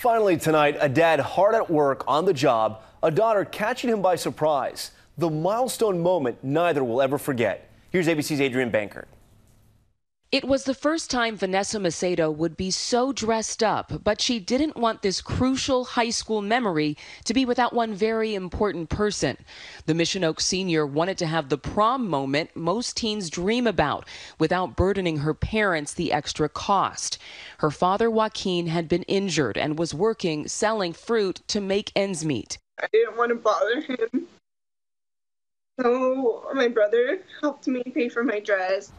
Finally tonight, a dad hard at work on the job, a daughter catching him by surprise. The milestone moment neither will ever forget. Here's ABC's Adrienne Bankert. It was the first time Vanessa Macedo would be so dressed up, but she didn't want this crucial high school memory to be without one very important person. The Mission Oaks senior wanted to have the prom moment most teens dream about without burdening her parents the extra cost. Her father, Joaquin, had been injured and was working selling fruit to make ends meet. I didn't want to bother him. So my brother helped me pay for my dress.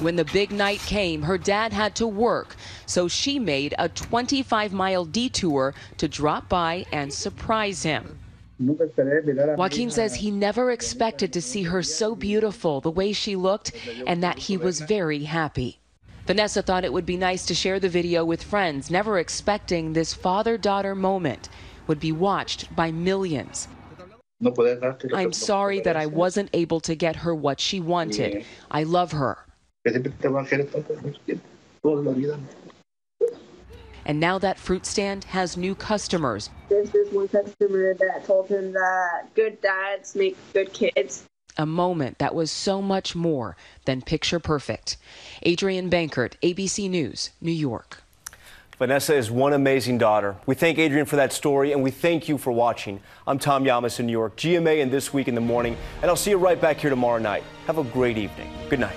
When the big night came, her dad had to work, so she made a 25 mile detour to drop by and surprise him. Joaquin says he never expected to see her so beautiful the way she looked and that he was very happy. Vanessa thought it would be nice to share the video with friends, never expecting this father daughter moment would be watched by millions. I'm sorry that I wasn't able to get her what she wanted. I love her. And now that fruit stand has new customers. There's this one customer that told him that good dads make good kids. A moment that was so much more than picture perfect. Adrienne Bankert, ABC News, New York. Vanessa is one amazing daughter. We thank Adrienne for that story and we thank you for watching. I'm Tom Llamas in New York, GMA and This Week in the Morning, and I'll see you right back here tomorrow night. Have a great evening. Good night.